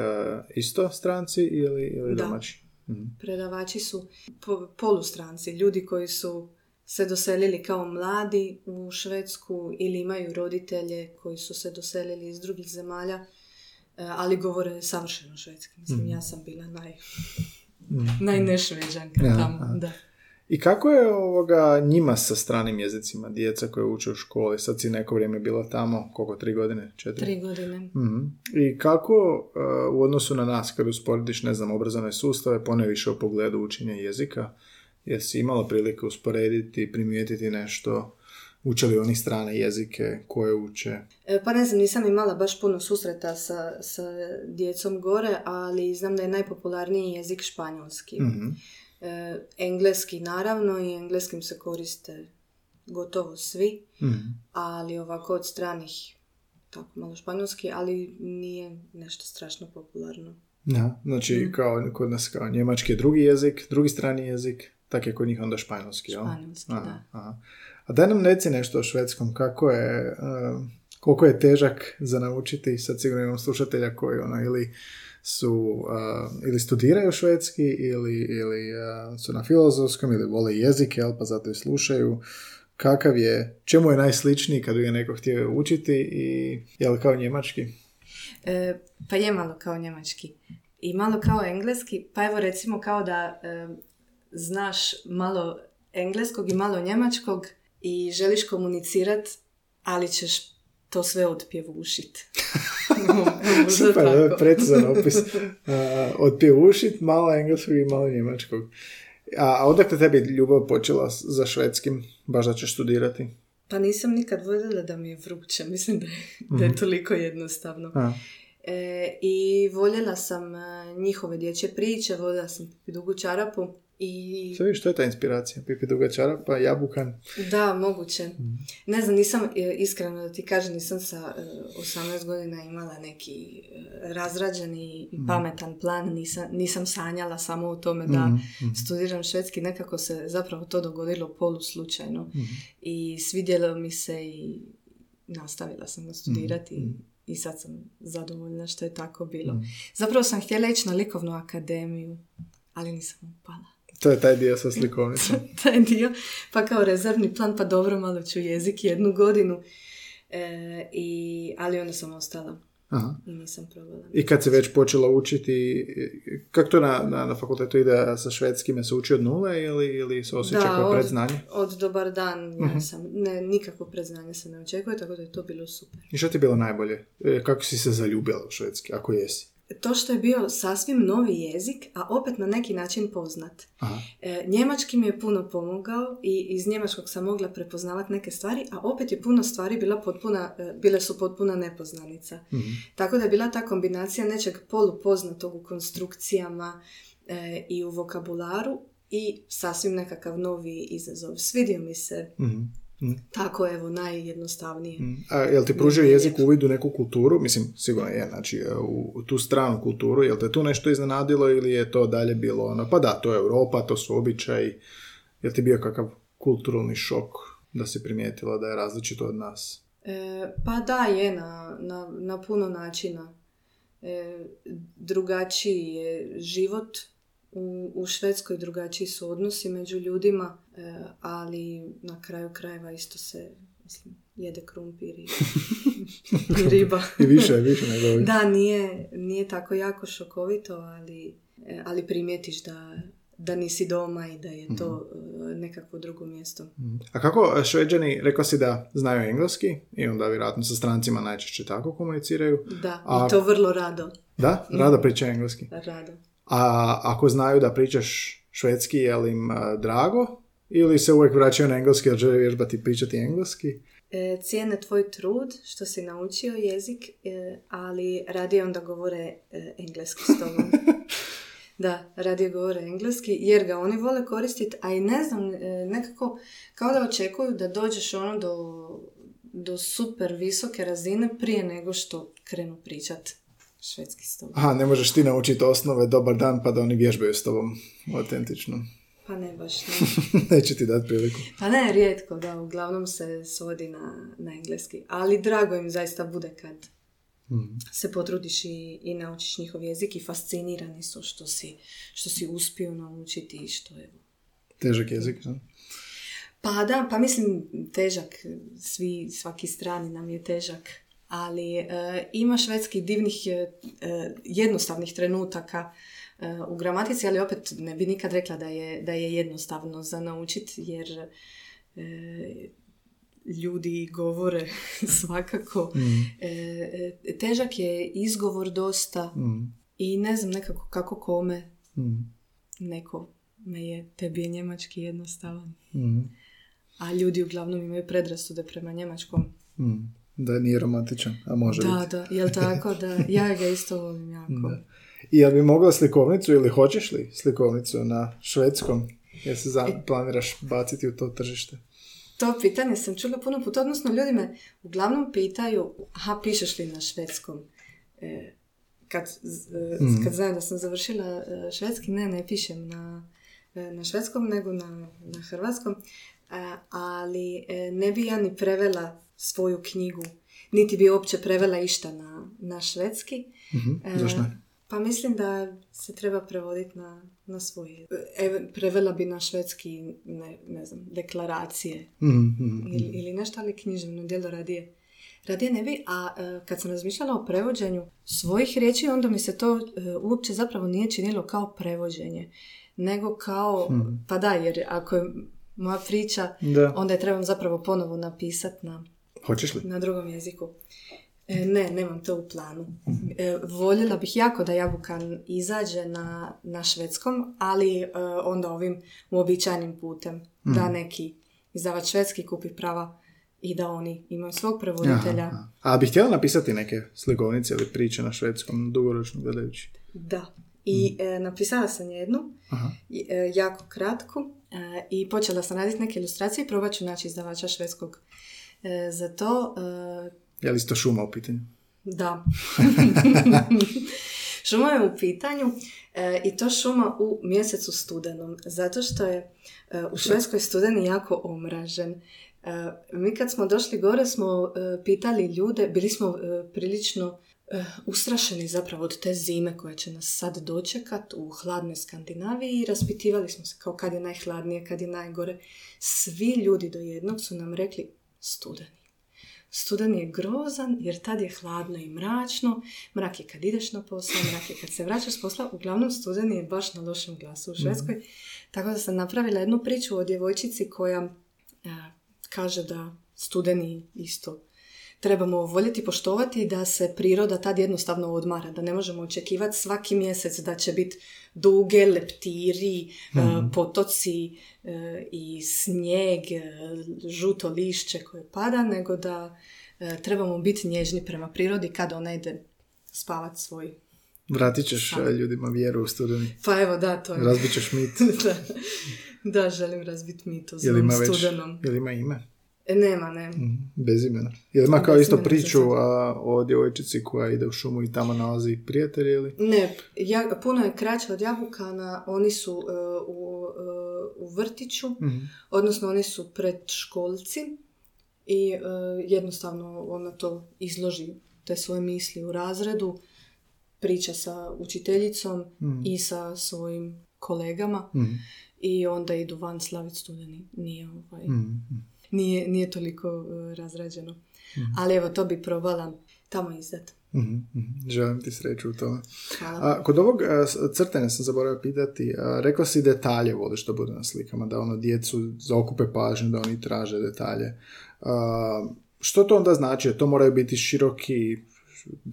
isto stranci ili, ili Da. domaći? Mhm. Predavači su po, polustranci, ljudi koji su se doselili kao mladi u Švedsku ili imaju roditelje koji su se doselili iz drugih zemalja, e, ali govore savršeno švedski. Mislim, ja sam bila naj, najnešveđanka Ja, tamo. aha. Da. I kako je ovoga njima sa stranim jezicima, djeca koje uče u školi? Sad si neko vrijeme bila tamo, koliko, tri godine? Četiri? Tri godine. Mhm. I kako e, u odnosu na nas, kad usporediš, ne znam, obrazovne sustave, poneviše u pogledu učenja jezika, jesi imala prilike usporediti, primijetiti nešto, uče li oni strane jezike, koje uče? E, Pa ne znam, nisam imala baš puno susreta sa, sa djecom gore, ali znam da je najpopularniji jezik španjolski. Mhm. E, engleski naravno i engleskim se koriste gotovo svi, Mhm. ali ovako od stranih tako malo španjolski, ali nije nešto strašno popularno. Da, znači kao kod nas kao njemački je drugi jezik, drugi strani jezik, tak je kod njih onda španjolski, jel? Španjolski, Aha, da. aha. A daj nam reci nešto o švedskom, kako je, uh, koliko je težak za naučiti, sad sigurno imam slušatelja koji ono ili su, uh, ili studiraju švedski ili, ili uh, su na filozofskom ili vole jezike, jel, pa zato i slušaju. Kakav je, čemu je najsličniji kad bi ga neko htio učiti i je li kao njemački? E, pa je malo kao njemački. I malo kao engleski, pa evo recimo kao da e, znaš malo engleskog i malo njemačkog i želiš komunicirat, ali ćeš to sve otpjevušit. Možda Super, ovo je precizan opis. Uh, Otpjevušit malo engleskog i malo njemačkog. A, a odakle tebi ljubav počela za švedskim, baš da ćeš studirati? Pa nisam nikad voljela da mi je vruće, mislim da je, da je toliko jednostavno. A, E, I voljela sam e, njihove dječje priče, voljela sam dugu čarapu i sve vidiš, to je ta inspiracija. Pipi duga čarapa, jabukan. da, moguće. Ne znam, nisam, e, iskreno da ti kažem, nisam sa e, 18 godina imala neki e, razrađeni i pametan plan, nisam, nisam sanjala samo o tome da Mhm, studiram švedski, nekako se zapravo to dogodilo poluslučajno i svidjelo mi se i nastavila sam ga studirati i sad sam zadovoljna što je tako bilo. Zapravo sam htjela ići na likovnu akademiju, ali nisam upala. To je taj dio sa slikovnicom. Taj dio, pa kao rezervni plan, pa dobro, malo ću jezik jednu godinu. E, i, ali onda sam ostala Aha. i nisam probala. I kad se već počela učiti, kako to na, na, na fakultetu ide sa švedskim, se uči od nule ili, ili se osjeća Da, kao od- predznanje? Od dobar dan ja sam, ne, nikakvo predznanje se ne očekuje, tako da je to bilo super. I što ti je bilo najbolje? E, Kako si se zaljubila u švedski, ako jesi? To što je bio sasvim novi jezik, a opet na neki način poznat. Aha. E, njemački mi je puno pomogao i iz njemačkog sam mogla prepoznavati neke stvari, a opet je puno stvari bila potpuna, e, bile su potpuna nepoznanica. Tako da je bila ta kombinacija nečeg polupoznatog u konstrukcijama e, i u vokabularu i sasvim nekakav novi izazov. Svidio mi se Mhm. Mhm. tako evo najjednostavnije. A jel ti pružio jezik uvid u neku kulturu? Mislim, sigurno je, znači e, u, tu stranu kulturu. Jel te tu nešto iznenadilo ili je to dalje bilo ono, pa da, to je Europa, to su običaji. Jel ti bio kakav kulturalni šok da si primijetila da je različito od nas? E, pa da, je na, na, na puno načina. E, drugačiji je život u, u Švedskoj, drugačiji su odnosi među ljudima, e, ali na kraju krajeva isto se mislim, jede krumpir i, i riba. I više, više nego. Da, nije, nije tako jako šokovito, ali, e, ali primijetiš da, da nisi doma i da je to e, nekakvo drugo mjesto. A kako šveđani, rekla si da znaju engleski i onda vjerojatno sa strancima najčešće tako komuniciraju. Da, A- i to vrlo rado. Da, rado pričaju engleski. Rado. A ako znaju da pričaš švedski, je li im a, drago? Ili se uvijek vraćaju na engleski jer žele vježbati pričati engleski? E, cijene tvoj trud što si naučio jezik, e, ali radije onda govore e, engleski s tobom. da, radije govore engleski jer ga oni vole koristiti, a i ne znam, e, nekako kao da očekuju da dođeš ono do, do super visoke razine prije nego što krenu pričat švedski s tobom. Aha, ne možeš ti naučiti osnove, dobar dan, pa da oni vježbaju s tobom autentično. Pa ne baš, ne. Neće ti dati priliku. Pa ne, rijetko, da, uglavnom se svodi na, na engleski. Ali drago im zaista bude kad se potrudiš i, i naučiš njihov jezik i fascinirani su što si, što si uspio naučiti i što je... Težak jezik, ne? Pa da, pa mislim težak, svi, svaki strani nam je težak, ali e, ima švedski divnih e, e, jednostavnih trenutaka e, u gramatici, ali opet ne bi nikad rekla da je, da je jednostavno za naučiti, jer e, ljudi govore svakako. E, e, težak je izgovor dosta i ne znam nekako kako kome neko me je, tebi je njemački jednostavan. A ljudi uglavnom imaju predrasude prema njemačkom. Mm. Da nije romantičan, a može Da, biti. da, jel tako da, ja ga isto volim jako. I jel bi mogla slikovnicu ili hoćeš li slikovnicu na švedskom? Jel se za, planiraš baciti u to tržište? To pitanje sam čula puno puta, odnosno ljudi me uglavnom pitaju, aha, pišeš li na švedskom? E, kad, e, kad znam da sam završila e, švedski, ne, ne pišem na, e, na švedskom, nego na, na hrvatskom. E, ali e, ne bi ja ni prevela svoju knjigu, niti bi uopće prevela išta na, na švedski. E, zašto ne? Pa mislim da se treba prevoditi na, na svoje. E, prevela bi na švedski, ne, ne znam, deklaracije Mhm, mhm. ili, ili nešto, ali književno djelo radije. Radije ne bi, a e, kad sam razmišljala o prevođenju svojih riječi, onda mi se to e, uopće zapravo nije činilo kao prevođenje, nego kao, pa da, jer ako je moja priča, Da. onda je trebam zapravo ponovo napisati na, Hoćeš li? na drugom jeziku. E, ne, nemam to u planu. E, voljela bih jako da Jabukan izađe na, na švedskom, ali e, onda ovim uobičajenim putem. Da neki izdavač švedski kupi prava i da oni imaju svog prevoditelja. Aha. A bi htjela napisati neke slikovnice ili priče na švedskom, dugoročno gledajući? Da. I e, napisala sam jednu, Aha. e, jako kratku, e, i počela sam raditi neke ilustracije i probat ću naći izdavača švedskog e, za to. e, Je li isto šuma u pitanju? Da. šuma je u pitanju e, i to šuma u mjesecu studenom, zato što je e, u Švedskoj studeni jako omražen. Mi kad smo došli gore smo pitali ljude, bili smo prilično ustrašeni zapravo od te zime koja će nas sad dočekat u hladnoj Skandinaviji i raspitivali smo se kao kad je najhladnije, kad je najgore. Svi ljudi do jednog su nam rekli studeni. Studen je grozan jer tad je hladno i mračno. Mrak je kad ideš na posao, mrak je kad se vraćaš s posla. Uglavnom studeni je baš na lošem glasu u Švedskoj. Tako da sam napravila jednu priču o djevojčici koja e, kaže da studeni isto trebamo voljeti poštovati da se priroda tad jednostavno odmara, da ne možemo očekivati svaki mjesec da će biti duge leptiri, e, potoci e, i snijeg, e, žuto lišće koje pada, nego da trebamo biti nježni prema prirodi kad ona ide spavat svoj. Vratit ćeš e, ljudima vjeru u studeni. Pa evo da, to je. Razbit ćeš mit. da. da, želim razbiti mit o svom studenom. jel ima ime? E, nema, ne. Mhm, Bez imena. Jel ima Bez kao isto priču a, o djevojčici koja ide u šumu i tamo nalazi prijatelje ili? Ne, ja, puno je kraće od Jabukana, oni su e, u, e, u vrtiću, Mhm. odnosno oni su predškolci i e, jednostavno ona to izloži, te svoje misli u razredu, priča sa učiteljicom Mhm. i sa svojim kolegama Mhm. i onda idu van slaviti studeni. Nije, ovaj, Mhm. Nije, nije toliko e, razrađeno. Ali evo, to bi probala tamo izdat. Mhm, mhm. Želim ti sreću u tome. Hvala. A, kod ovog a, s- crtanja sam zaboravio pitati, a, rekla si detalje voliš da bude na slikama, da ono djecu zaokupe pažnju, da oni traže detalje. A, što to onda znači? To moraju biti široki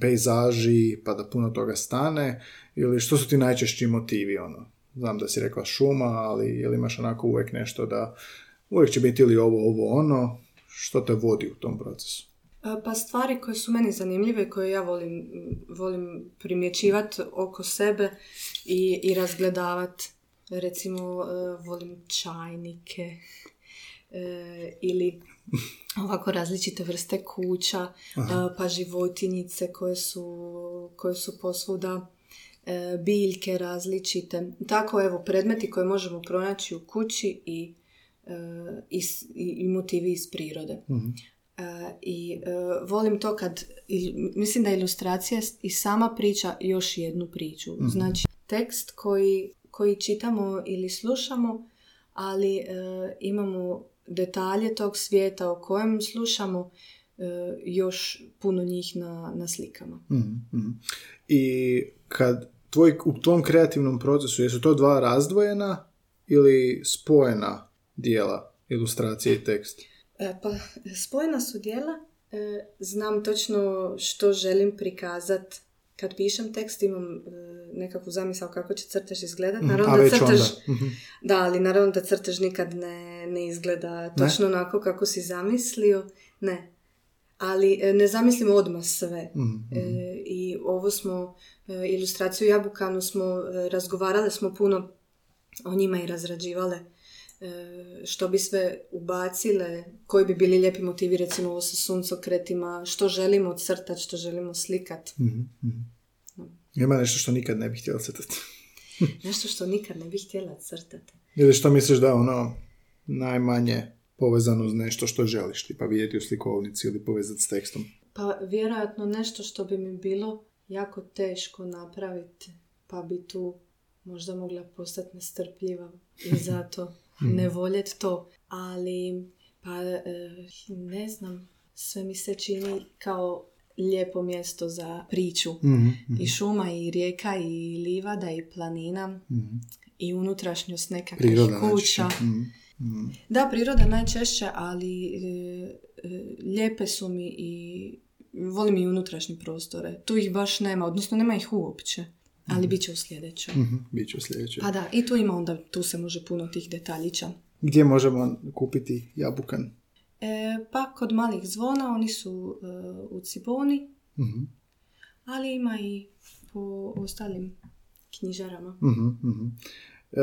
pejzaži, pa da puno toga stane, ili što su ti najčešći motivi, ono? Znam da si rekla šuma, ali jel imaš onako uvijek nešto da uvijek će biti ili ovo, ovo, ono, što te vodi u tom procesu? E, Pa stvari koje su meni zanimljive, koje ja volim, volim primjećivati oko sebe i, i razgledavat. Recimo, e, volim čajnike e, ili ovako različite vrste kuća, e, pa životinjice koje su, koje su posvuda, biljke različite. Tako, evo, predmeti koje možemo pronaći u kući i, i, s- i, i motivi iz prirode. Mhm. E, I e, volim to kad, mislim da ilustracija i sama priča još jednu priču. Znači, tekst koji, koji čitamo ili slušamo, ali e, imamo detalje tog svijeta o kojem slušamo, e, još puno njih na, na slikama. Mhm, mhm. I kad tvoj, u tom kreativnom procesu, jesu to dva razdvojena ili spojena dijela, ilustracije i tekst? E, pa, spojena su dijela. E, znam točno što želim prikazat. Kad pišem tekst imam e, nekakvu zamisao kako će crtež izgledat. Mhm, Naravno da crtež. Mhm. da, ali naravno da crtež nikad ne, ne izgleda točno onako kako si zamislio. Ne. Ali ne zamislim odmah sve. Mhm, E, I ovo smo, e, ilustraciju Jabukanu smo, e, razgovarale smo puno o njima i razrađivale što bi sve ubacile, koji bi bili lijepi motivi, recimo ovo sa suncokretima, što želimo crtati, što želimo slikat. Mhm, mhm. Ima nešto što nikad ne bih htjela crtati. Nešto što nikad ne bih htjela crtati. Ili što misliš da ono najmanje povezano uz nešto što želiš, tipa vidjeti u slikovnici ili povezati s tekstom. Pa vjerojatno nešto što bi mi bilo jako teško napraviti, pa bi tu možda mogla postati nestrpljiva i zato ne voljet to. Ali, pa e, ne znam, sve mi se čini kao lijepo mjesto za priču. Mhm, I šuma, i rijeka, i livada, i planina, mhm. i unutrašnjost nekakvih Priroda kuća. Mhm, mhm. Da, priroda najčešće, ali e, e, lijepe su mi i volim i unutrašnje prostore. Tu ih baš nema, odnosno nema ih uopće. Ali bit će u sljedećoj. Mhm, Biće u sljedećoj. Pa da, i tu ima onda, tu se može puno tih detaljića. Gdje možemo kupiti jabukan? E, pa kod malih zvona oni su e, u Ciboni, Mhm, ali ima i po ostalim knjižarama. mhm, mhm. E,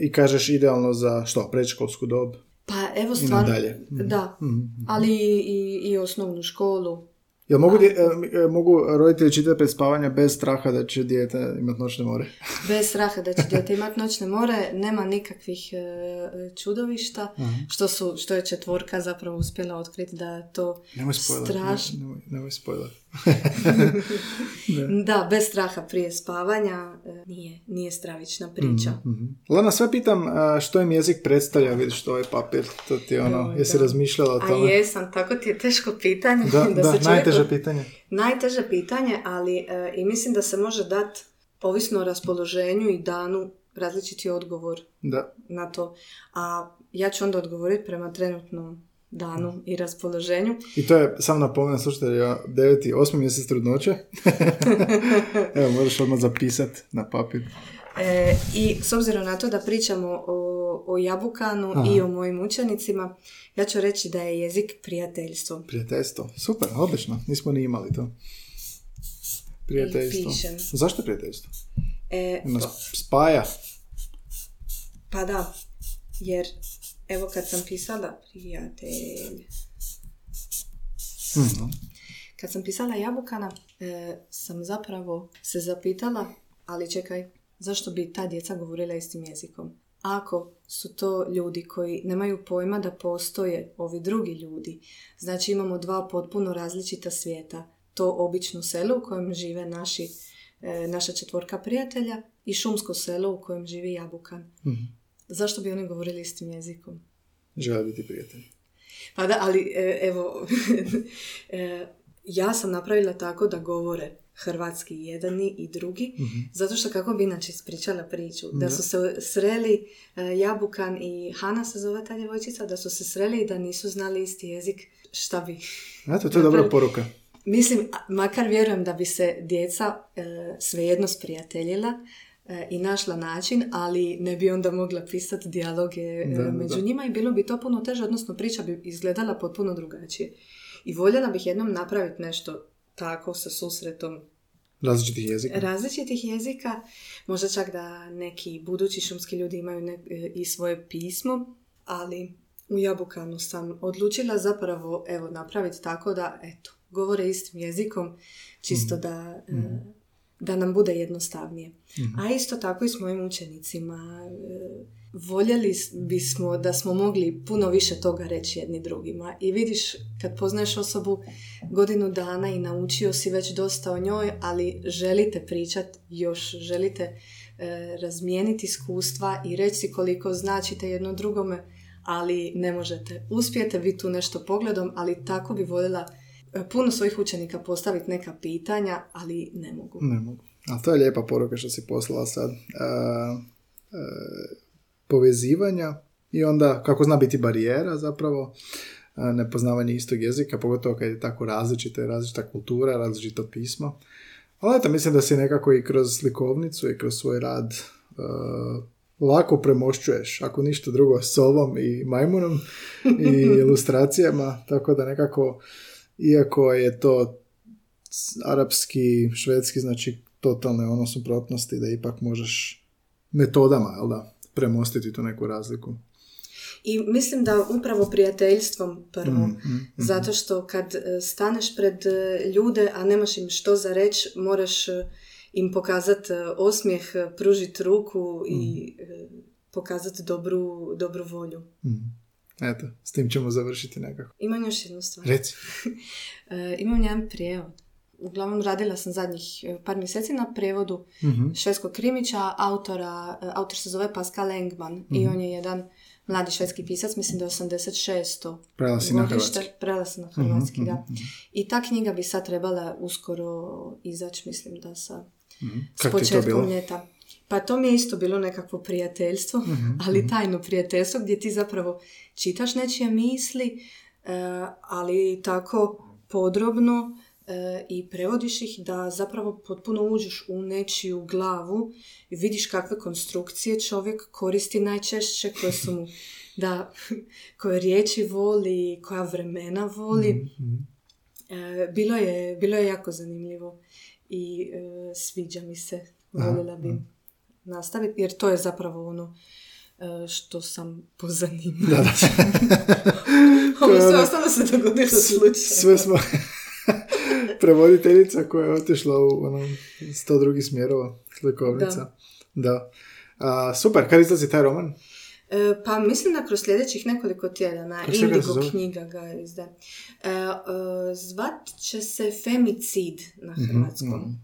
I kažeš idealno za što? Predškolsku dob? Pa evo stvarno. Mhm. da, Mhm. ali i, i osnovnu školu. Jel mogu, dje- e, e, mogu roditelji čitati pred spavanja bez straha da će dijete imati noćne more? Bez straha da će dijete imati noćne more, nema nikakvih e, čudovišta, što, su, što je četvorka zapravo uspjela otkriti da je to Nemoj strašno. Nemoj, nemoj spoiler. Da, bez straha prije spavanja e, nije, nije stravična priča. Mhm. Lana, sve pitam a, što im jezik predstavlja, vidiš što je papir, to ti je ono, Joj, jesi da. razmišljala o A tome? jesam, tako ti je teško pitanje. Da, da, čovjek- najteže pitanje. Najteže pitanje, ali e, i mislim da se može dati, ovisno o raspoloženju i danu, različiti odgovor Da. na to. A ja ću onda odgovoriti prema trenutnom danu i raspoloženju. I to je, samo napomenem, slušajte, ja 9. i 8. mjesec trudnoće. Evo, možeš odmah zapisati na papir. E, I s obzirom na to da pričamo o, o Jabukanu Aha. i o mojim učenicima, ja ću reći da je jezik prijateljstvo. Prijateljstvo. Super, odlično. Nismo ni imali to. Prijateljstvo. Zašto prijateljstvo? E, Nas spaja. pa da, jer evo kad sam pisala prijatelj, Mhm. kad sam pisala Jabukana, e, sam zapravo se zapitala, ali čekaj, zašto bi ta djeca govorila istim jezikom? Ako su to ljudi koji nemaju pojma da postoje ovi drugi ljudi, znači imamo dva potpuno različita svijeta. To obično selo u kojem žive naši, e, naša četvorka prijatelja i šumsko selo u kojem živi Jabukan. Mhm. Zašto bi oni govorili istim jezikom? Žele biti prijatelji. Pa da, ali e, evo, e, ja sam napravila tako da govore hrvatski jedan i drugi, zato što kako bi inače ispričala priču, da su se sreli, e, Jabukan i Hana se zove ta djevojčica, da su se sreli i da nisu znali isti jezik, šta bi... Eto, to je dobra poruka. Mislim, makar vjerujem da bi se djeca e, svejedno sprijateljila i našla način, ali ne bi onda mogla pisati dijaloge e, Da, među da. njima i bilo bi to puno teže, odnosno priča bi izgledala potpuno drugačije. I voljela bih jednom napraviti nešto tako sa susretom Različitih jezika. različitih jezika, možda čak da neki budući šumski ljudi imaju ne- e, i svoje pismo, ali u Jabukanu sam odlučila zapravo evo napraviti tako da eto, govore istim jezikom, čisto da, e, da nam bude jednostavnije. A isto tako i s mojim učenicima. e, Voljeli bismo da smo mogli puno više toga reći jedni drugima. I vidiš, kad poznaješ osobu godinu dana i naučio si već dosta o njoj, ali želite pričati još, želite e, razmijeniti iskustva i reći si koliko značite jedno drugome, ali ne možete. Uspijete vi tu nešto pogledom, ali tako bi voljela puno svojih učenika postaviti neka pitanja, ali ne mogu. Ne mogu. Ali to je lijepa poruka što si poslala sad. E, e, povezivanja i onda kako zna biti barijera zapravo e, nepoznavanje istog jezika, pogotovo kad je tako različite, različita kultura, različito pismo. Ali eto, mislim da si nekako i kroz slikovnicu i kroz svoj rad e, lako premošćuješ, ako ništa drugo, s ovom i majmunom i ilustracijama, tako da nekako, iako je to arapski, švedski, znači totalne ono suprotnosti da ipak možeš metodama, jel da, premostiti tu neku razliku. I mislim da upravo prijateljstvom prvo, Mm, mm, zato što kad e, staneš pred e, ljude, a nemaš im što za reći, moraš e, im pokazati osmijeh, pružiti ruku i e, pokazati dobru, dobru volju. Eto, s tim ćemo završiti nekako. Imam još jednu stvar. Reci. E, imam jedan prijevod. Uglavnom radila sam zadnjih e, par mjeseci na prijevodu Mhm. švedskog krimića, autora, e, autor se zove Pascal Engman i Mhm. on je jedan mladi švedski pisac, mislim da je 86. Prela si na hrvatski. Prela sam na hrvatski, Mhm, da. mhm, I ta knjiga bi sad trebala uskoro izaći, mislim da sa Mhm. s početkom ljeta. Pa to mi je isto bilo nekakvo prijateljstvo, Mhm, ali tajno prijateljstvo gdje ti zapravo čitaš nečije misli, e, ali tako podrobno e, i prevodiš ih da zapravo potpuno uđeš u nečiju glavu i vidiš kakve konstrukcije čovjek koristi najčešće koje su mu da koje riječi voli, koja vremena voli. Mhm. E, bilo, je, bilo je jako zanimljivo i sviđa mi se. Voljela bi nastaviti jer to je zapravo ono e, što sam pozanimala. Da, da. Ovo sve ono- ostalo se dogodilo slučajno. Sve smo prevoditeljica koja je otišla u ono, sto drugih smjerova slikovnica. Da. A, super, kad izlazi taj roman? E, pa mislim da kroz sljedećih nekoliko tjedana Kako ga Indigo knjiga ga izda. E, e, zvat će se Femicid na Mhm, hrvatskom.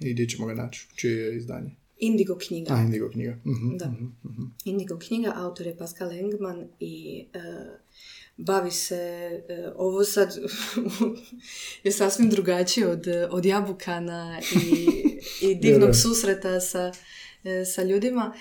I gdje ćemo ga naći? Čije je izdanje? Indigo knjiga. A, Indigo knjiga. Mhm, Da. mhm, mhm. Indigo knjiga, autor je Pascal Engman i e, bavi se, e, ovo sad je sasvim drugačije od, od Jabukana i, i divnog susreta sa, e, sa ljudima.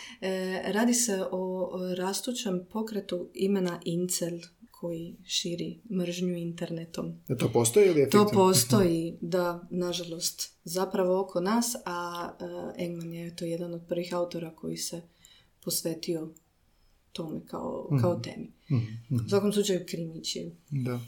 Radi se o rastućem pokretu imena Incel koji širi mržnju internetom. Je to postoji ili je To fiktivno? postoji, da, nažalost, zapravo oko nas, a e, Engman je to jedan od prvih autora koji se posvetio tome kao, kao temi. Mhm, U svakom slučaju krimić je. Da.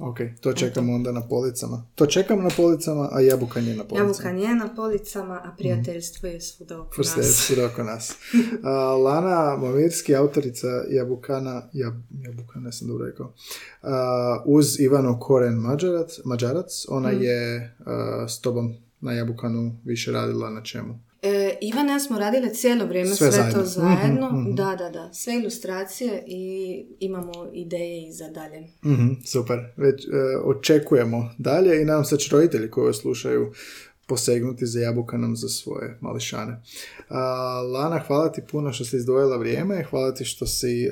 Ok, to čekamo onda na policama. To čekam na policama, a jabukan je na policama. Jabukan je na policama, a prijateljstvo je svuda oko nas. svuda oko nas. A, Lana Momirski, autorica Jabukana, Jab, Jabukana sam dobro rekao, a, uz Ivanu Koren Mađarac, Mađarac ona Mhm. je a, s tobom na Jabukanu više radila na čemu? E, Ivana smo radile cijelo vrijeme Sve sve, zajedno. to zajedno. Mhm, mhm. Da, da, da. Sve ilustracije i imamo ideje i za dalje. Mhm, super. Već e, očekujemo dalje i nadam se će roditelji koji slušaju posegnuti za jabukanom za svoje mališane. A, Lana, hvala ti puno što si izdvojila vrijeme, hvala ti što si e,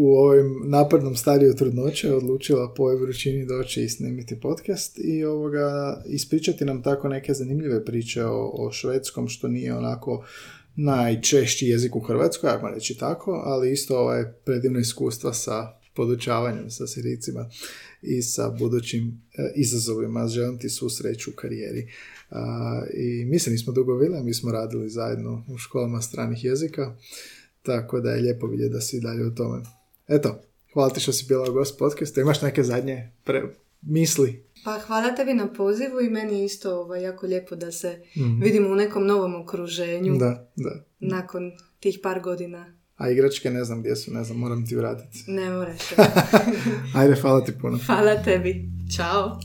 u ovom napadnom stadiju trudnoće odlučila po ovoj vrućini doći i snimiti podcast i ovoga, ispričati nam tako neke zanimljive priče o, o švedskom, što nije onako najčešći jezik u Hrvatskoj, ajmo reći tako, ali isto ovaj predivno iskustva sa podučavanjem sa siricima i sa budućim e, izazovima. Želim ti svu sreću u karijeri. A, I mi se nismo dugo vidjeli, mi smo radili zajedno u školama stranih jezika, tako da je lijepo vidjeti da si dalje u tome. Eto, hvala ti što si bila gost podcasta. Imaš neke zadnje pre- misli? Pa hvala tebi na pozivu i meni isto ovaj, jako lijepo da se Mhm. vidimo u nekom novom okruženju Da, da. nakon tih par godina. A igračke ne znam gdje su, ne znam, moram ti vratiti. Ne moraš. Ajde, hvala ti puno. hvala tebi. Ćao.